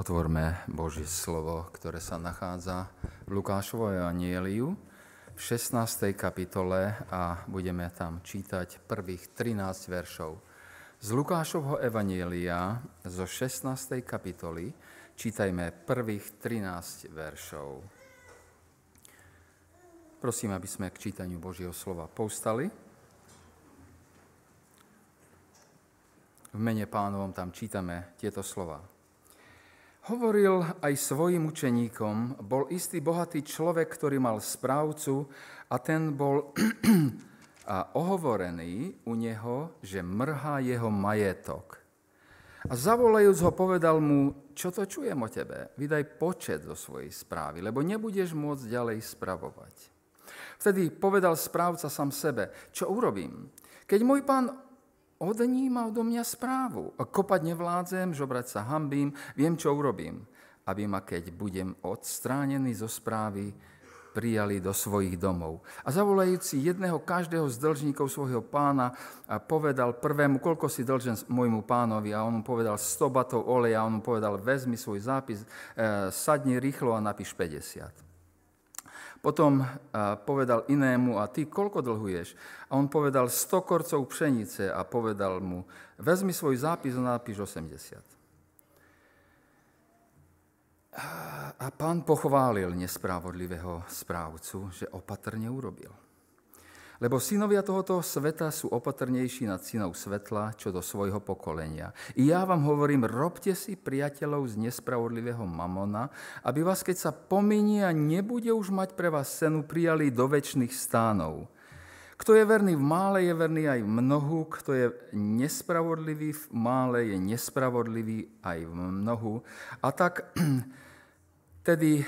Otvorme Božie slovo, ktoré sa nachádza v Lukášovom anieliu v 16. kapitole a budeme tam čítať prvých 13 veršov. Z Lukášovho evanielia zo 16. kapitoly čítajme prvých 13 veršov. Prosím, aby sme k čítaniu Božieho slova povstali. V mene pánovom tam čítame tieto slova. Hovoril aj svojim učeníkom, bol istý bohatý človek, ktorý mal správcu a ten bol a ohovorený u neho, že mrhá jeho majetok. A zavolajúc ho, povedal mu, čo to čujem o tebe, vydaj počet zo svojej správy, lebo nebudeš môcť ďalej spravovať. Vtedy povedal správca sám sebe, čo urobím? Keď môj pán odníma odo mňa správu. Kopať nevládzem, žobrať sa hambím, viem, čo urobím, aby ma, keď budem odstránený zo správy, prijali do svojich domov. A zavolajúci jedného každého z dlžníkov svojho pána a povedal prvému, koľko si dlžen môjmu pánovi a on mu povedal 100 batov oleja a on mu povedal, vezmi svoj zápis, e, sadni rýchlo a napíš 50. Potom povedal inému, a ty koľko dlhuješ? A on povedal 100 korcov pšenice a povedal mu, vezmi svoj zápis a napíš 80. A pán pochválil nespravodlivého správcu, že opatrne urobil. Lebo synovia tohoto sveta sú opatrnejší nad synov svetla, čo do svojho pokolenia. I ja vám hovorím, robte si priateľov z nespravodlivého mamona, aby vás, keď sa pominie a nebude už mať pre vás cenu, prijali do väčšných stánov. Kto je verný v mále, je verný aj v mnohu. Kto je nespravodlivý v mále, je nespravodlivý aj v mnohu. A tak, tedy,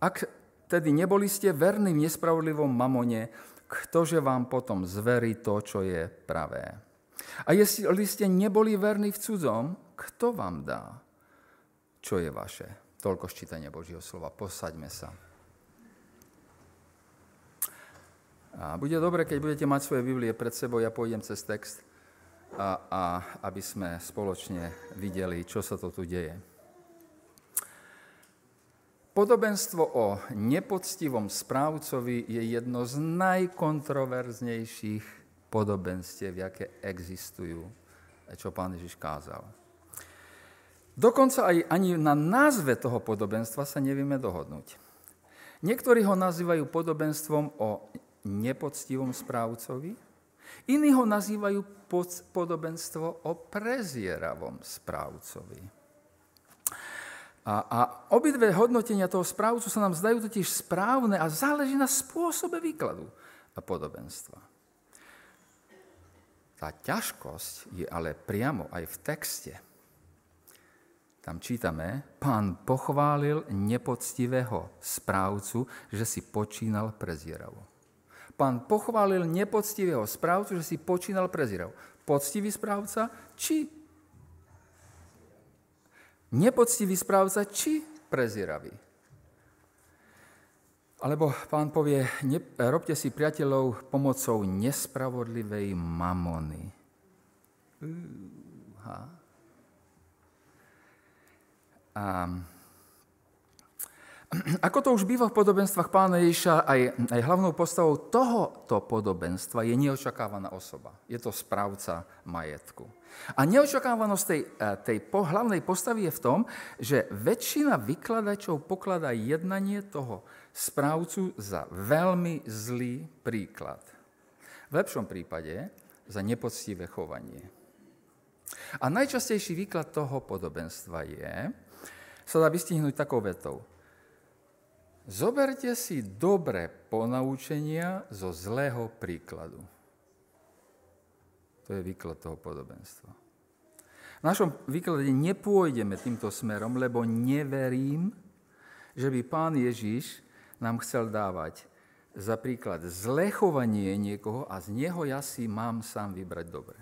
ak tedy neboli ste verní v nespravodlivom mamone, ktože vám potom zverí to, čo je pravé. A jestli ste neboli verní v cudzom, kto vám dá, čo je vaše? Toľko ščítania Božieho slova. Posaďme sa. A bude dobre, keď budete mať svoje Biblie pred sebou, ja pôjdem cez text, a, a aby sme spoločne videli, čo sa to tu deje. Podobenstvo o nepoctivom správcovi je jedno z najkontroverznejších podobenstiev, aké existujú, čo pán Ježiš kázal. Dokonca aj ani na názve toho podobenstva sa nevieme dohodnúť. Niektorí ho nazývajú podobenstvom o nepoctivom správcovi, iní ho nazývajú podobenstvo o prezieravom správcovi. A, a obidve hodnotenia toho správcu sa nám zdajú totiž správne a záleží na spôsobe výkladu a podobenstva. Tá ťažkosť je ale priamo aj v texte. Tam čítame, pán pochválil nepoctivého správcu, že si počínal prezieravo. Pán pochválil nepoctivého správcu, že si počínal prezieravo. Poctivý správca či nepoctivý správca či prezieravý. Alebo pán povie, ne, robte si priateľov pomocou nespravodlivej mamony. Uh, A ako to už býva v podobenstvách pána Ježiša, aj, aj hlavnou postavou tohoto podobenstva je neočakávaná osoba. Je to správca majetku. A neočakávanosť tej, e, tej hlavnej postavy je v tom, že väčšina vykladačov pokladá jednanie toho správcu za veľmi zlý príklad. V lepšom prípade za nepoctivé chovanie. A najčastejší výklad toho podobenstva je, sa dá vystihnúť takou vetou. Zoberte si dobré ponaučenia zo zlého príkladu. To je výklad toho podobenstva. V našom výklade nepôjdeme týmto smerom, lebo neverím, že by pán Ježiš nám chcel dávať za príklad zlé niekoho a z neho ja si mám sám vybrať dobre.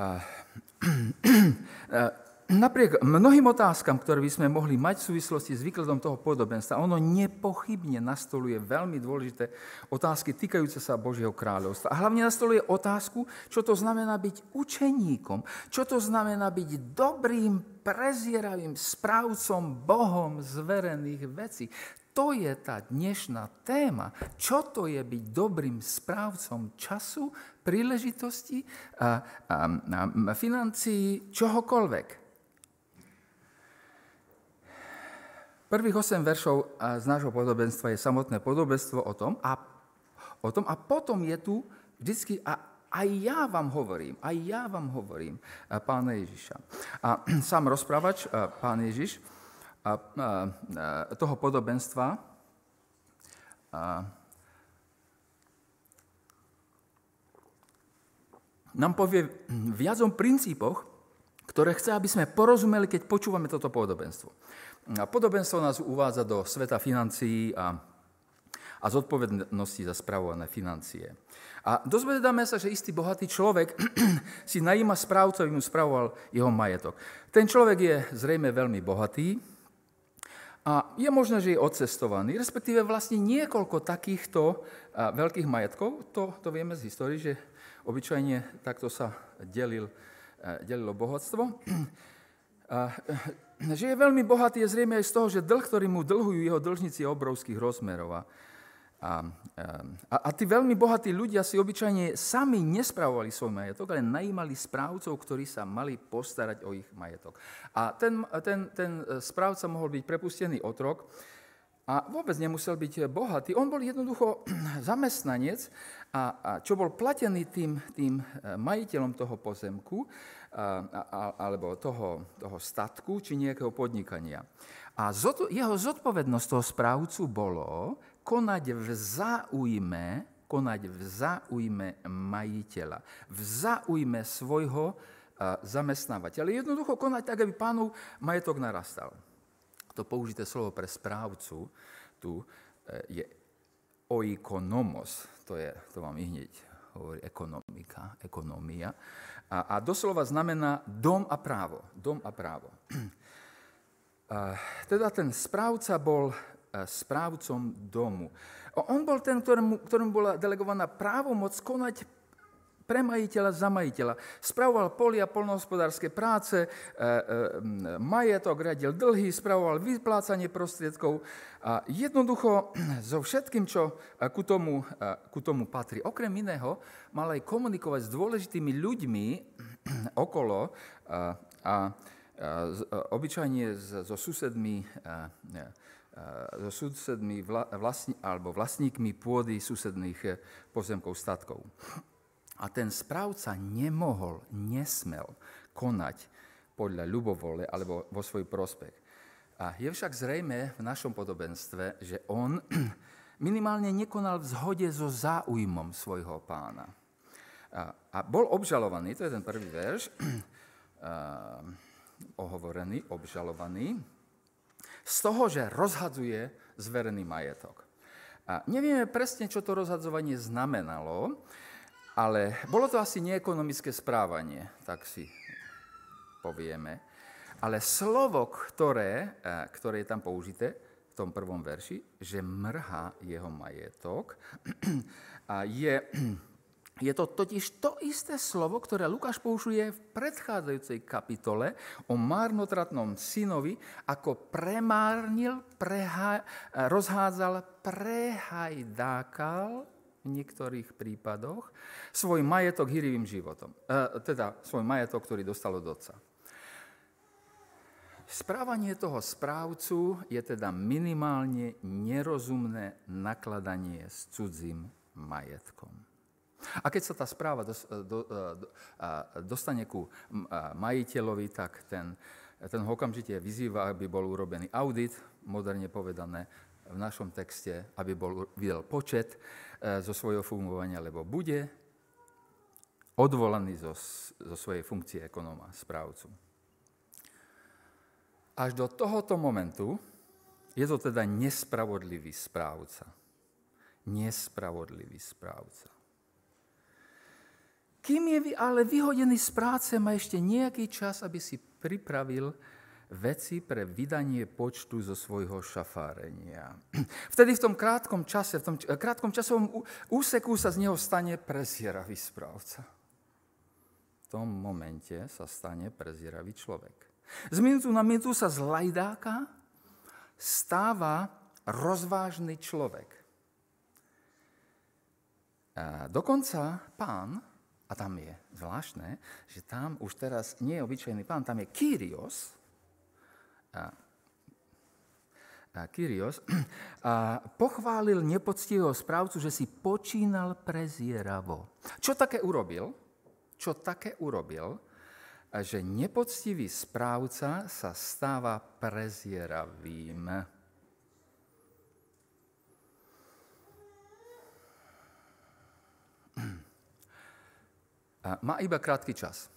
napriek mnohým otázkam, ktoré by sme mohli mať v súvislosti s výkladom toho podobenstva, ono nepochybne nastoluje veľmi dôležité otázky týkajúce sa Božieho kráľovstva. A hlavne nastoluje otázku, čo to znamená byť učeníkom, čo to znamená byť dobrým, prezieravým správcom Bohom zverených vecí. To je tá dnešná téma. Čo to je byť dobrým správcom času, príležitosti a, a, a financií, čohokoľvek. Prvých 8 veršov z nášho podobenstva je samotné podobenstvo o tom a, o tom, a potom je tu vždycky a aj ja vám hovorím, aj ja vám hovorím pána Ježiša. A sám rozprávač, pán Ježiš, a, a, toho podobenstva a, nám povie viac o princípoch, ktoré chce, aby sme porozumeli, keď počúvame toto podobenstvo. A podobenstvo nás uvádza do sveta financií a, a zodpovednosti za spravované financie. A dozvedáme sa, že istý bohatý človek si najíma správcu, aby mu spravoval jeho majetok. Ten človek je zrejme veľmi bohatý, a je možné, že je odcestovaný, respektíve vlastne niekoľko takýchto veľkých majetkov, to, to vieme z histórie, že obyčajne takto sa delil, delilo bohatstvo. Že je veľmi bohatý, je zrejme aj z toho, že dlh, ktorý mu dlhujú jeho dlžníci, je obrovských rozmerov. A, a, a, a tí veľmi bohatí ľudia si obyčajne sami nespravovali svoj majetok, ale najímali správcov, ktorí sa mali postarať o ich majetok. A ten, ten, ten správca mohol byť prepustený otrok a vôbec nemusel byť bohatý. On bol jednoducho zamestnanec, a, a čo bol platený tým, tým majiteľom toho pozemku alebo toho, toho statku či nejakého podnikania. A jeho zodpovednosť toho správcu bolo konať v záujme, konať v záujme majiteľa, v záujme svojho zamestnávateľa. Jednoducho konať tak, aby pánov majetok narastal. To použité slovo pre správcu tu e, je oikonomos, to, je, to vám i hneď hovorí ekonomika, ekonomia. A, a doslova znamená dom a právo. Dom a právo. Teda ten správca bol správcom domu. On bol ten, ktorému, ktorému bola delegovaná právomoc konať pre majiteľa za majiteľa. Spravoval polia polnohospodárske práce, e, e, majetok, radil dlhy, spravoval vyplácanie prostriedkov a jednoducho so všetkým, čo ku tomu, ku tomu patrí. Okrem iného mal aj komunikovať s dôležitými ľuďmi okolo a, a, a obyčajne so susedmi a, so susedmi vlastní, alebo vlastníkmi pôdy susedných pozemkov, statkov. A ten správca nemohol, nesmel konať podľa ľubovole alebo vo svoj prospech. A je však zrejme v našom podobenstve, že on minimálne nekonal v zhode so záujmom svojho pána. A, a bol obžalovaný, to je ten prvý verš, ohovorený, obžalovaný, z toho, že rozhadzuje zverený majetok. A nevieme presne, čo to rozhadzovanie znamenalo, ale bolo to asi neekonomické správanie, tak si povieme. Ale slovo, ktoré, e, ktoré je tam použité v tom prvom verši, že mrhá jeho majetok, je je to totiž to isté slovo, ktoré Lukáš použije v predchádzajúcej kapitole o marnotratnom synovi, ako premárnil, preha- rozhádzal, prehajdákal v niektorých prípadoch svoj majetok hyrivým životom. E, teda svoj majetok, ktorý dostal od otca. Správanie toho správcu je teda minimálne nerozumné nakladanie s cudzím majetkom. A keď sa tá správa e, e, dostane ku majiteľovi, tak ten, ten ho okamžite vyzýva, aby bol urobený audit, moderne povedané v našom texte, aby bol videl počet e, zo svojho fungovania, lebo bude odvolaný zo, zo svojej funkcie ekonóma, správcu. Až do tohoto momentu je to teda nespravodlivý správca. Nespravodlivý správca. Kým je ale vyhodený z práce, má ešte nejaký čas, aby si pripravil veci pre vydanie počtu zo svojho šafárenia. Vtedy v tom krátkom čase, v tom krátkom časovom úseku sa z neho stane prezieravý správca. V tom momente sa stane prezieravý človek. Z minútu na minútu sa z lajdáka stáva rozvážny človek. A dokonca pán a tam je zvláštne, že tam už teraz nie je obyčajný pán, tam je Kyrios. Kyrios a pochválil nepoctivého správcu, že si počínal prezieravo. Čo také urobil? Čo také urobil? že nepoctivý správca sa stáva prezieravým. má iba krátky čas.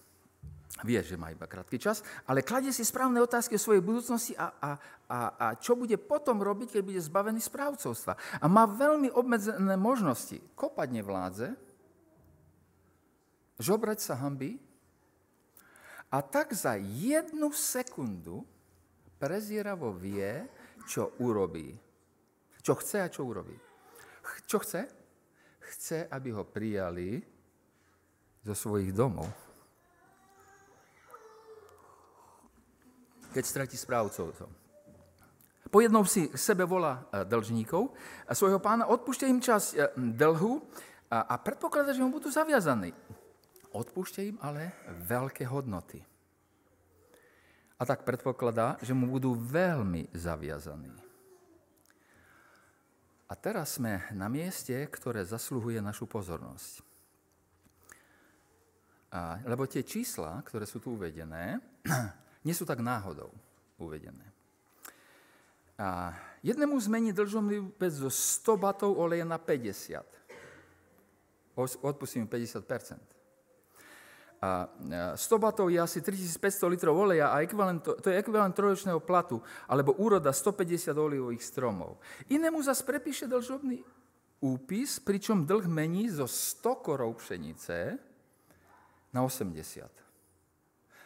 Vie, že má iba krátky čas, ale kladie si správne otázky o svojej budúcnosti a, a, a, a čo bude potom robiť, keď bude zbavený správcovstva. A má veľmi obmedzené možnosti. Kopať nevládze, žobrať sa hamby a tak za jednu sekundu prezieravo vie, čo urobí. Čo chce a čo urobí. Čo chce? Chce, aby ho prijali zo svojich domov. Keď stratí správcov. Po jednom si sebe volá e, dlžníkov a svojho pána odpúšťa im čas e, dlhu a predpokladá, že mu budú zaviazaní. Odpúšťa im ale veľké hodnoty. A tak predpokladá, že mu budú veľmi zaviazaní. A teraz sme na mieste, ktoré zasluhuje našu pozornosť. A, lebo tie čísla, ktoré sú tu uvedené, nie sú tak náhodou uvedené. A jednému zmení dlžomný pec zo 100 batov oleja na 50. Odpustím 50 a 100 batov je asi 3500 litrov oleja a ekvivalent, to je ekvivalent trojročného platu, alebo úroda 150 olivových stromov. Inému zase prepíše dlžobný úpis, pričom dlh mení zo 100 korov pšenice na 80.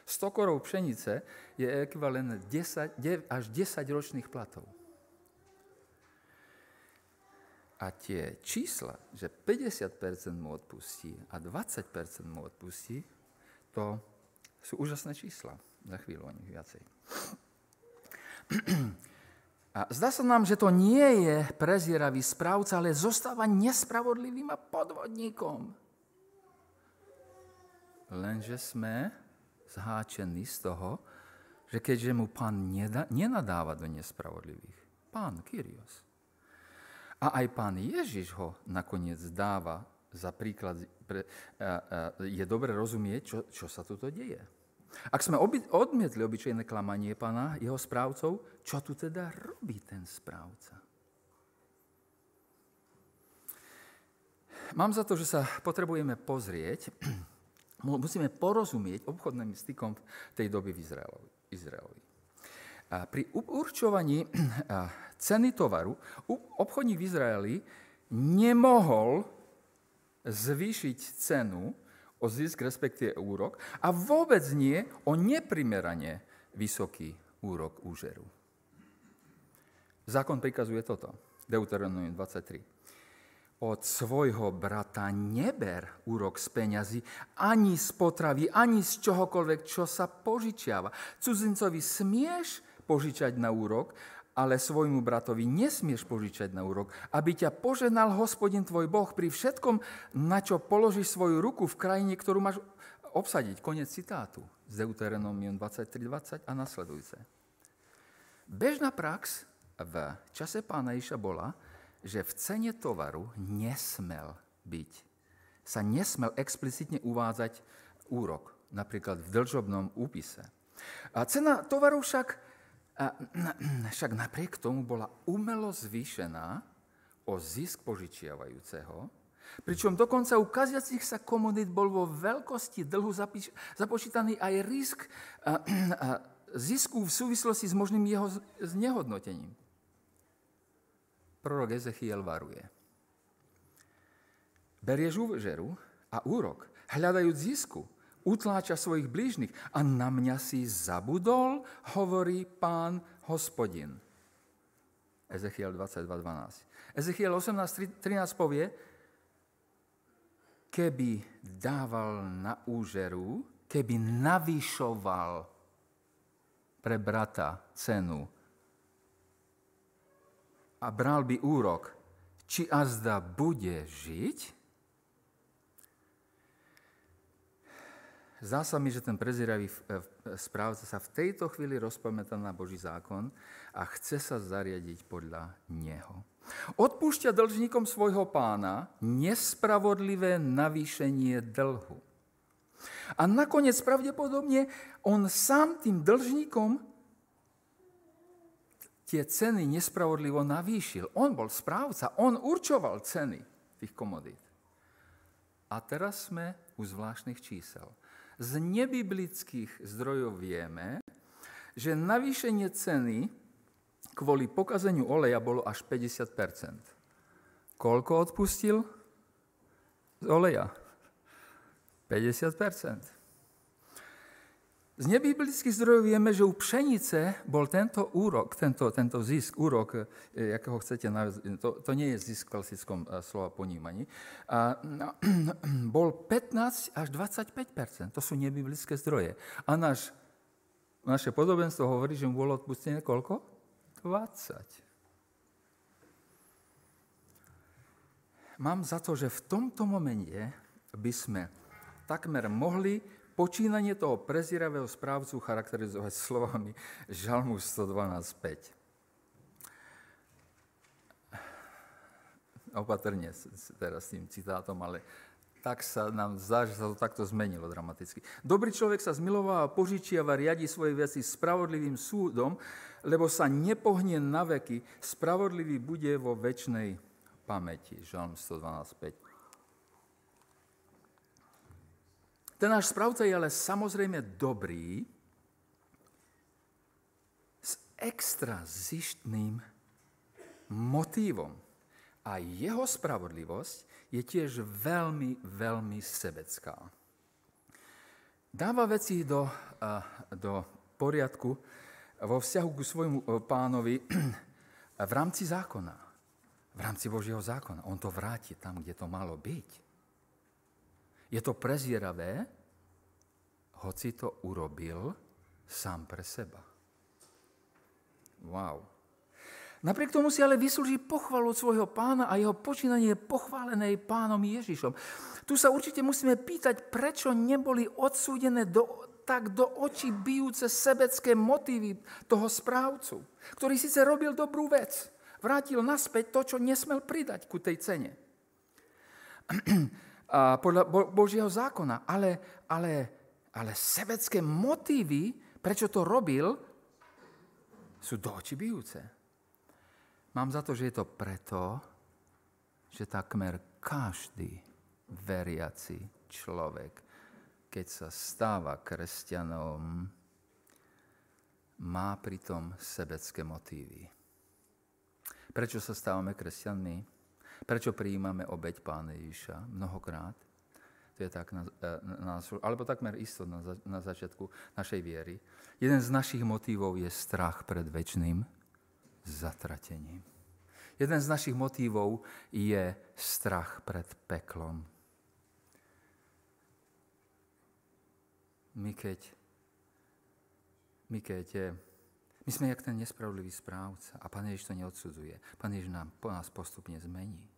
100 korov pšenice je ekvivalent 10, až 10 ročných platov. A tie čísla, že 50% mu odpustí a 20% mu odpustí, to sú úžasné čísla. Za chvíľu o nich viacej. A zdá sa nám, že to nie je prezieravý správca, ale zostáva nespravodlivým a podvodníkom. Lenže sme zháčení z toho, že keďže mu pán nenadáva do nespravodlivých, pán Kyrios, a aj pán Ježiš ho nakoniec dáva za príklad, pre, a, a, je dobre rozumieť, čo, čo sa tu deje. Ak sme obi, odmietli obyčajné klamanie pána, jeho správcov, čo tu teda robí ten správca? Mám za to, že sa potrebujeme pozrieť musíme porozumieť obchodným stykom tej doby v Izraelovi. A pri určovaní ceny tovaru obchodník v Izraeli nemohol zvýšiť cenu o zisk, respektíve úrok, a vôbec nie o neprimerane vysoký úrok úžeru. Zákon prikazuje toto. Deuteronomium 23 od svojho brata neber úrok z peňazí, ani z potravy, ani z čohokoľvek, čo sa požičiava. Cudzincovi smieš požičať na úrok, ale svojmu bratovi nesmieš požičať na úrok, aby ťa poženal hospodin tvoj Boh pri všetkom, na čo položíš svoju ruku v krajine, ktorú máš obsadiť. Konec citátu z Deuteronomium 23.20 a nasledujúce. Bežná prax v čase pána Iša bola, že v cene tovaru nesmel byť, sa nesmel explicitne uvádzať úrok, napríklad v dlžobnom úpise. A cena tovaru však, však napriek tomu bola umelo zvýšená o zisk požičiavajúceho, pričom dokonca u kaziacich sa komunít bol vo veľkosti dlhu započítaný aj risk zisku v súvislosti s možným jeho znehodnotením prorok Ezechiel varuje. Berieš úžeru a úrok hľadajúc zisku, utláča svojich blížnych. A na mňa si zabudol, hovorí pán hospodin. Ezechiel 22.12. Ezechiel 18.13 povie, keby dával na úžeru, keby navýšoval pre brata cenu a bral by úrok, či azda bude žiť? Zdá sa mi, že ten prezieravý správca sa v tejto chvíli rozpamätá na Boží zákon a chce sa zariadiť podľa neho. Odpúšťa dlžníkom svojho pána nespravodlivé navýšenie dlhu. A nakoniec pravdepodobne on sám tým dlžníkom tie ceny nespravodlivo navýšil. On bol správca, on určoval ceny tých komodít. A teraz sme u zvláštnych čísel. Z nebiblických zdrojov vieme, že navýšenie ceny kvôli pokazeniu oleja bolo až 50% Koľko odpustil z oleja? 50 z nebiblických zdrojov vieme, že u pšenice bol tento úrok, tento, tento zisk, úrok, e, akého chcete, to, to nie je zisk v klasickom e, slova ponímaní, a, no, bol 15 až 25% To sú nebiblické zdroje. A náš, naše podobenstvo hovorí, že mu bolo odpustené koľko? 20. Mám za to, že v tomto momente by sme takmer mohli počínanie toho prezieravého správcu charakterizovať slovami Žalmu 112.5. Opatrne teraz s tým citátom, ale tak sa nám zdá, že sa to takto zmenilo dramaticky. Dobrý človek sa zmilováva, požičiava, riadi svoje veci spravodlivým súdom, lebo sa nepohne na veky, spravodlivý bude vo väčšnej pamäti. Žalm 112.5. Ten náš správca je ale samozrejme dobrý s extra zištným motívom. A jeho spravodlivosť je tiež veľmi, veľmi sebecká. Dáva veci do, do poriadku vo vzťahu ku svojmu e, pánovi v rámci zákona, v rámci Božieho zákona. On to vráti tam, kde to malo byť. Je to prezieravé, hoci to urobil sám pre seba. Wow. Napriek tomu si ale vyslúži pochvalu od svojho pána a jeho počínanie je pochválené pánom Ježišom. Tu sa určite musíme pýtať, prečo neboli odsúdené do, tak do očí bijúce sebecké motívy toho správcu, ktorý síce robil dobrú vec, vrátil naspäť to, čo nesmel pridať ku tej cene podľa Božieho zákona, ale, ale, ale sebecké motívy, prečo to robil, sú do očí bijúce. Mám za to, že je to preto, že takmer každý veriaci človek, keď sa stáva kresťanom, má pritom sebecké motívy. Prečo sa stávame kresťanmi? Prečo prijímame obeď Pána Ježiša mnohokrát? To je tak, na, e, na, alebo takmer isto na, na začiatku našej viery. Jeden z našich motívov je strach pred väčšným zatratením. Jeden z našich motívov je strach pred peklom. My keď, my keď my sme jak ten nespravodlivý správca a Pán Ježiš to neodsudzuje. Pán Ježiš nám, po nás postupne zmení.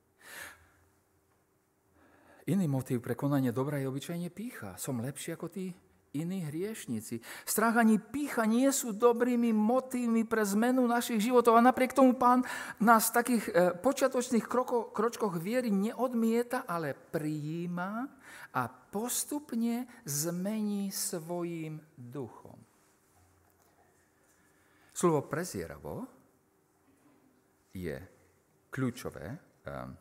Iný motív pre konanie dobra je obyčajne pícha. Som lepší ako tí iní hriešnici. Strach ani pícha nie sú dobrými motívmi pre zmenu našich životov a napriek tomu pán nás v takých e, počiatočných kroko, kročkoch viery neodmieta, ale prijíma a postupne zmení svojim duchom. Slovo prezieravo je kľúčové um,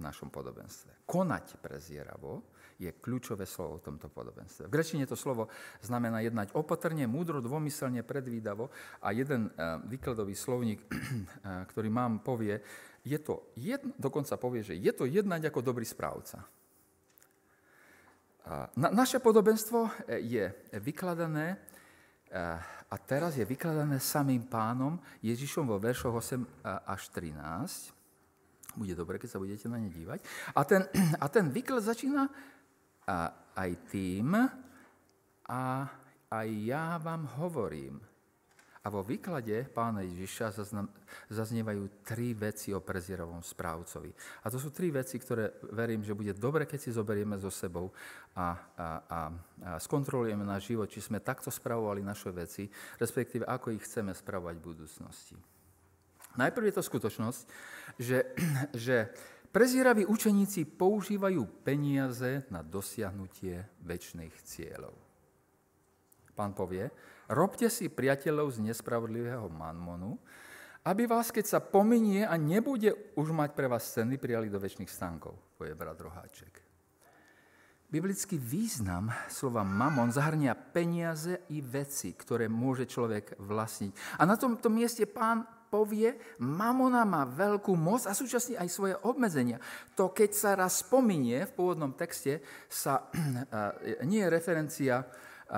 v našom podobenstve. Konať prezieravo je kľúčové slovo v tomto podobenstve. V grečine to slovo znamená jednať opatrne, múdro, dvomyselne, predvídavo a jeden uh, výkladový slovník, uh, ktorý mám, povie, je to jedno, dokonca povie, že je to jednať ako dobrý správca. Na, naše podobenstvo je vykladané a teraz je vykladané samým pánom Ježišom vo veršoch 8 až 13. Bude dobre, keď sa budete na ne dívať. A ten, a ten výklad začína aj tým, a aj ja vám hovorím. A vo výklade pána Ježiša zaznievajú tri veci o prezieravom správcovi. A to sú tri veci, ktoré verím, že bude dobre, keď si zoberieme so sebou a, a, a, a skontrolujeme náš život, či sme takto spravovali naše veci, respektíve ako ich chceme spravovať v budúcnosti. Najprv je to skutočnosť, že, že prezieraví učeníci používajú peniaze na dosiahnutie väčšných cieľov. Pán povie, robte si priateľov z nespravodlivého manmonu, aby vás, keď sa pominie a nebude už mať pre vás ceny, prijali do väčšných stánkov, povie brat Roháček. Biblický význam slova mamon zahrnia peniaze i veci, ktoré môže človek vlastniť. A na tomto mieste pán povie, mamona má veľkú moc a súčasne aj svoje obmedzenia. To, keď sa raz spominie v pôvodnom texte, sa, nie je referencia,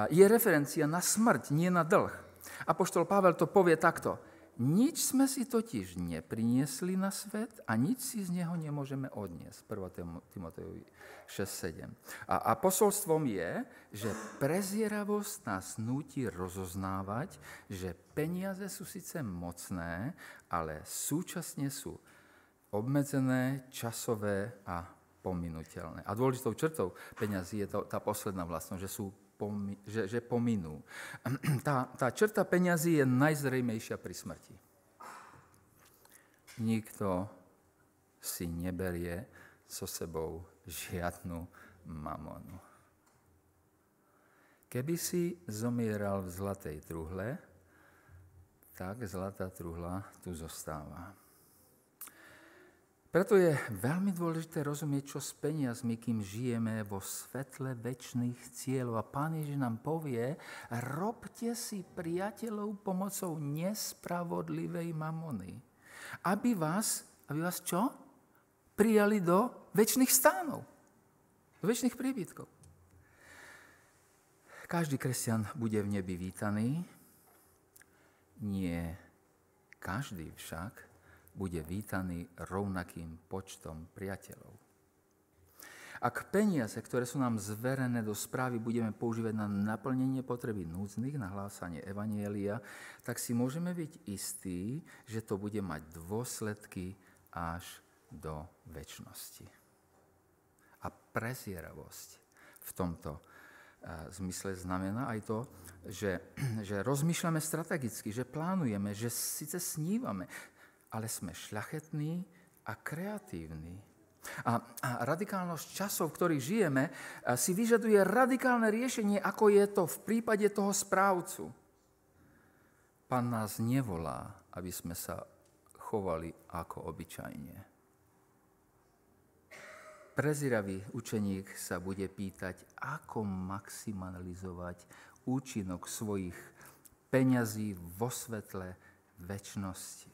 je referencia na smrť, nie na dlh. Apoštol Pavel to povie takto. Nič sme si totiž nepriniesli na svet a nič si z neho nemôžeme odniesť. 1. Timotejovi 6.7. A, a posolstvom je, že prezieravosť nás nutí rozoznávať, že peniaze sú síce mocné, ale súčasne sú obmedzené, časové a pominuteľné. A dôležitou črtou peniazy je to, tá posledná vlastnosť, že sú pomi, že, že pominú. Tá, tá črta peňazí je najzrejmejšia pri smrti. Nikto si neberie so sebou žiadnu mamonu. Keby si zomieral v zlatej truhle, tak zlatá truhla tu zostáva. Preto je veľmi dôležité rozumieť, čo s peniazmi, kým žijeme vo svetle väčšných cieľov. A Pán Ježiš nám povie, robte si priateľov pomocou nespravodlivej mamony. Aby vás, aby vás čo? Prijali do väčšných stánov. Do väčšných príbytkov. Každý kresťan bude v nebi vítaný. Nie každý však bude vítaný rovnakým počtom priateľov. Ak peniaze, ktoré sú nám zverené do správy, budeme používať na naplnenie potreby núdznych, na hlásanie Evanielia, tak si môžeme byť istí, že to bude mať dôsledky až do väčšnosti. A prezieravosť v tomto zmysle znamená aj to, že, že rozmýšľame strategicky, že plánujeme, že síce snívame, ale sme šľachetní a kreatívni. A, a radikálnosť časov, v ktorých žijeme, si vyžaduje radikálne riešenie, ako je to v prípade toho správcu. Pán nás nevolá, aby sme sa chovali ako obyčajne. Preziravý učeník sa bude pýtať, ako maximalizovať účinok svojich peňazí vo svetle väčšnosti.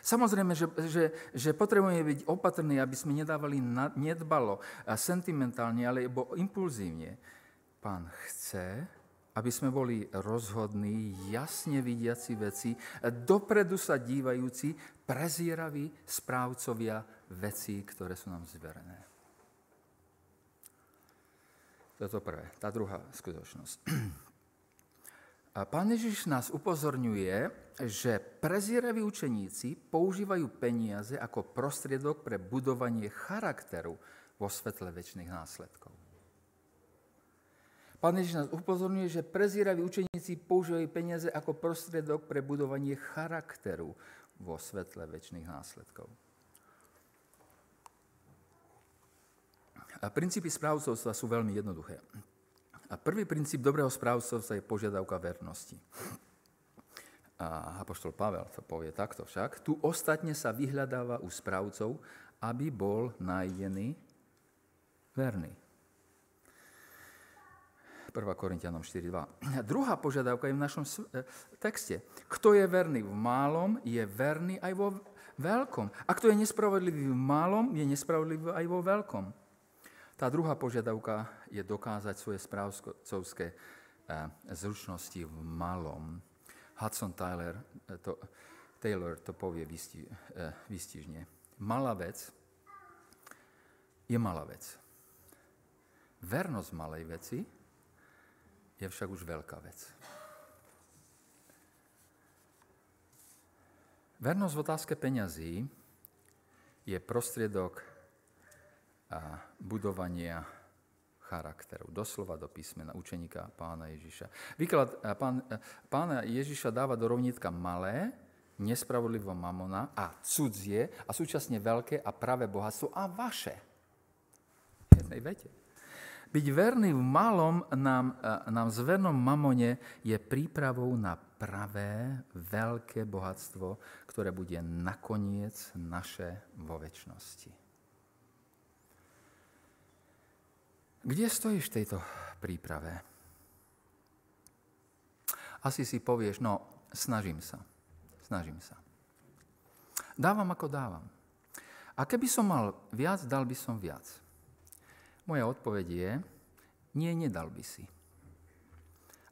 Samozrejme, že, že, že potrebujeme byť opatrní, aby sme nedávali nedbalo, a sentimentálne, alebo impulzívne. Pán chce, aby sme boli rozhodní, jasne vidiaci veci, dopredu sa dívajúci, prezieraví správcovia veci, ktoré sú nám zverené. To je to prvé. Tá druhá skutočnosť. Pán Ježiš nás upozorňuje, že prezieraví učeníci používajú peniaze ako prostriedok pre budovanie charakteru vo svetle väčšných následkov. Pán Ježiš nás upozorňuje, že prezieraví učeníci používajú peniaze ako prostriedok pre budovanie charakteru vo svetle väčšných následkov. A princípy správcovstva sú veľmi jednoduché. A prvý princíp dobrého správcovstva je požiadavka vernosti. A Apoštol Pavel to povie takto však. Tu ostatne sa vyhľadáva u správcov, aby bol nájdený verný. 1. Korintianom 4.2. Druhá požiadavka je v našom e, texte. Kto je verný v málom, je verný aj vo veľkom. A kto je nespravodlivý v málom, je nespravodlivý aj vo veľkom. Tá druhá požiadavka je dokázať svoje správcovské eh, zručnosti v malom. Hudson Taylor eh, to, Taylor to povie výstižne. Malá vec je malá vec. Vernosť malej veci je však už veľká vec. Vernosť v otázke peňazí je prostriedok a budovania charakteru. Doslova do písmena učeníka pána Ježiša. Výklad pán, pána Ježiša dáva do rovnítka malé, nespravodlivo mamona a cudzie a súčasne veľké a pravé bohatstvo a vaše. V jednej vete. Byť verný v malom nám, nám zvernom mamone je prípravou na pravé, veľké bohatstvo, ktoré bude nakoniec naše vo väčšnosti. Kde stojíš v tejto príprave? Asi si povieš, no, snažím sa. Snažím sa. Dávam ako dávam. A keby som mal viac, dal by som viac. Moja odpoveď je, nie, nedal by si.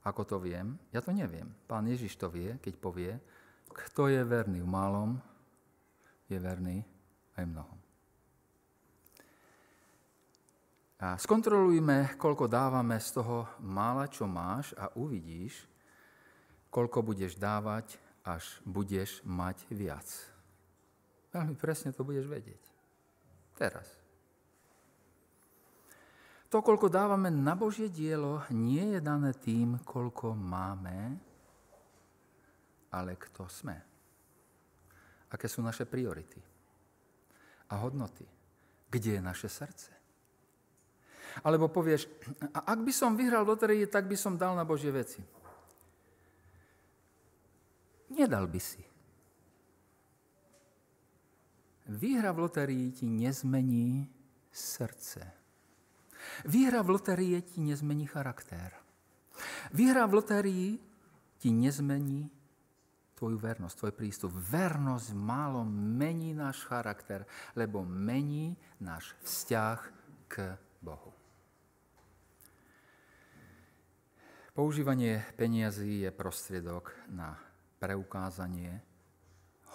Ako to viem? Ja to neviem. Pán Ježiš to vie, keď povie, kto je verný v malom, je verný aj mnohom. A skontrolujme, koľko dávame z toho mála, čo máš a uvidíš, koľko budeš dávať, až budeš mať viac. Veľmi presne to budeš vedieť. Teraz. To, koľko dávame na Božie dielo, nie je dané tým, koľko máme, ale kto sme. Aké sú naše priority a hodnoty. Kde je naše srdce? Alebo povieš, a ak by som vyhral loterii, tak by som dal na Božie veci. Nedal by si. Výhra v loterii ti nezmení srdce. Výhra v lotérii ti nezmení charakter. Výhra v lotérii ti nezmení tvoju vernosť, tvoj prístup. Vernosť málo mení náš charakter, lebo mení náš vzťah k Bohu. Používanie peniazí je prostriedok na preukázanie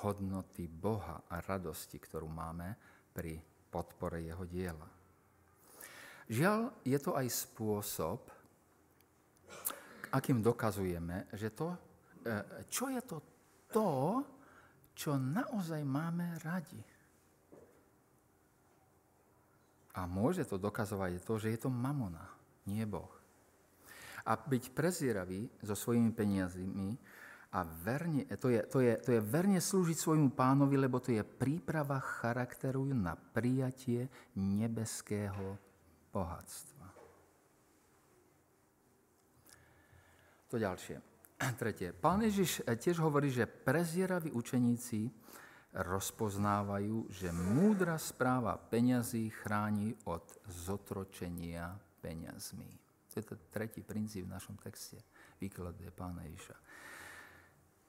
hodnoty Boha a radosti, ktorú máme pri podpore jeho diela. Žiaľ, je to aj spôsob, akým dokazujeme, že to, e, čo je to to, čo naozaj máme radi. A môže to dokazovať to, že je to mamona, nie Boh. A byť prezieravý so svojimi peniazmi a verne, to je, to, je, to je verne slúžiť svojmu pánovi, lebo to je príprava charakteru na prijatie nebeského bohatstva. To ďalšie. Tretie. Pán Ježiš tiež hovorí, že prezieraví učeníci rozpoznávajú, že múdra správa peňazí chráni od zotročenia peňazmi. To je to tretí princíp v našom texte. Výkladuje pána Ježiša.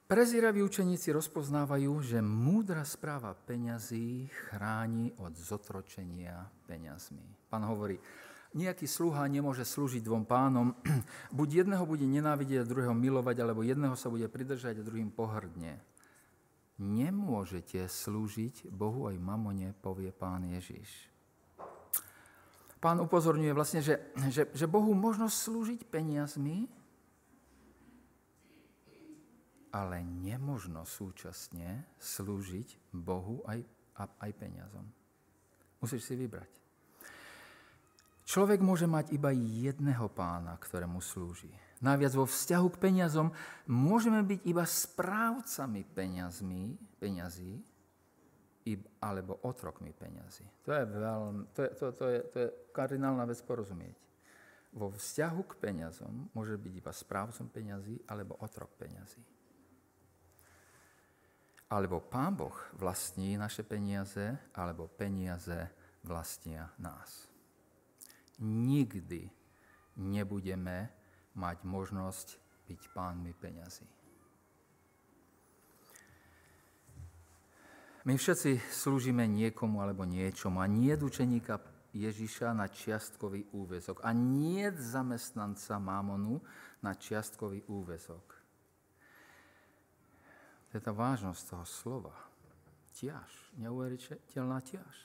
Prezieraví učeníci rozpoznávajú, že múdra správa peňazí chráni od zotročenia peňazmi. Pán hovorí, nejaký sluha nemôže slúžiť dvom pánom, buď jedného bude nenávidieť a druhého milovať, alebo jedného sa bude pridržať a druhým pohrdne. Nemôžete slúžiť Bohu aj mamone, povie pán Ježiš. Pán upozorňuje vlastne, že, že, že Bohu možno slúžiť peniazmi, ale nemožno súčasne slúžiť Bohu aj, aj peniazom. Musíš si vybrať. Človek môže mať iba jedného pána, ktorému slúži. Naviac vo vzťahu k peniazom môžeme byť iba správcami peniazmi, peniazí alebo otrokmi peniazí. To je, veľmi, to je, to, to je, to je kardinálna vec porozumieť. Vo vzťahu k peniazom môže byť iba správcom peniazí alebo otrok peniazí alebo Pán Boh vlastní naše peniaze, alebo peniaze vlastnia nás. Nikdy nebudeme mať možnosť byť pánmi peňazí. My všetci slúžime niekomu alebo niečomu a nie učeníka Ježiša na čiastkový úvezok a nie zamestnanca Mámonu na čiastkový úvezok. To je tá vážnosť toho slova. Tiaž, neuveriteľná tiaž.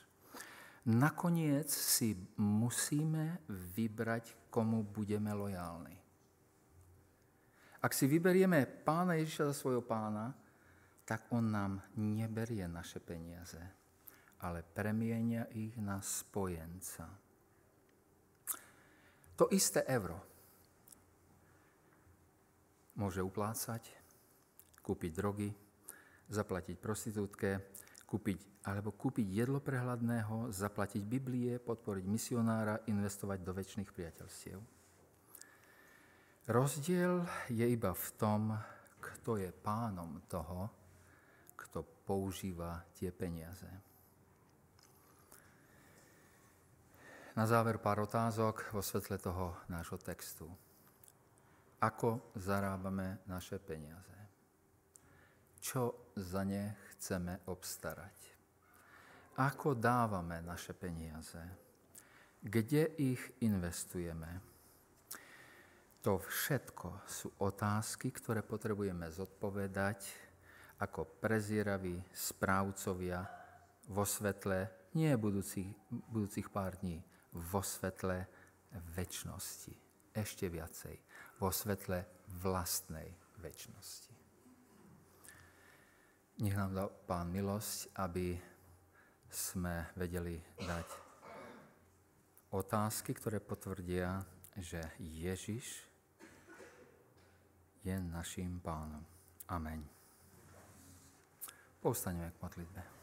Nakoniec si musíme vybrať, komu budeme lojálni. Ak si vyberieme pána Ježiša za svojho pána, tak on nám neberie naše peniaze, ale premienia ich na spojenca. To isté euro môže uplácať, kúpiť drogy, zaplatiť prostitútke, kúpiť, alebo kúpiť jedlo prehľadného, zaplatiť Biblie, podporiť misionára, investovať do väčšných priateľstiev. Rozdiel je iba v tom, kto je pánom toho, kto používa tie peniaze. Na záver pár otázok vo svetle toho nášho textu. Ako zarábame naše peniaze? Čo za ne chceme obstarať? Ako dávame naše peniaze? Kde ich investujeme? To všetko sú otázky, ktoré potrebujeme zodpovedať ako prezieraví správcovia vo svetle nie budúcich, budúcich pár dní, vo svetle väčšnosti. Ešte viacej. Vo svetle vlastnej väčšnosti. Nech nám dá Pán milosť, aby sme vedeli dať otázky, ktoré potvrdia, že Ježiš je našim pánom. Amen. Povstaňme k modlitbe.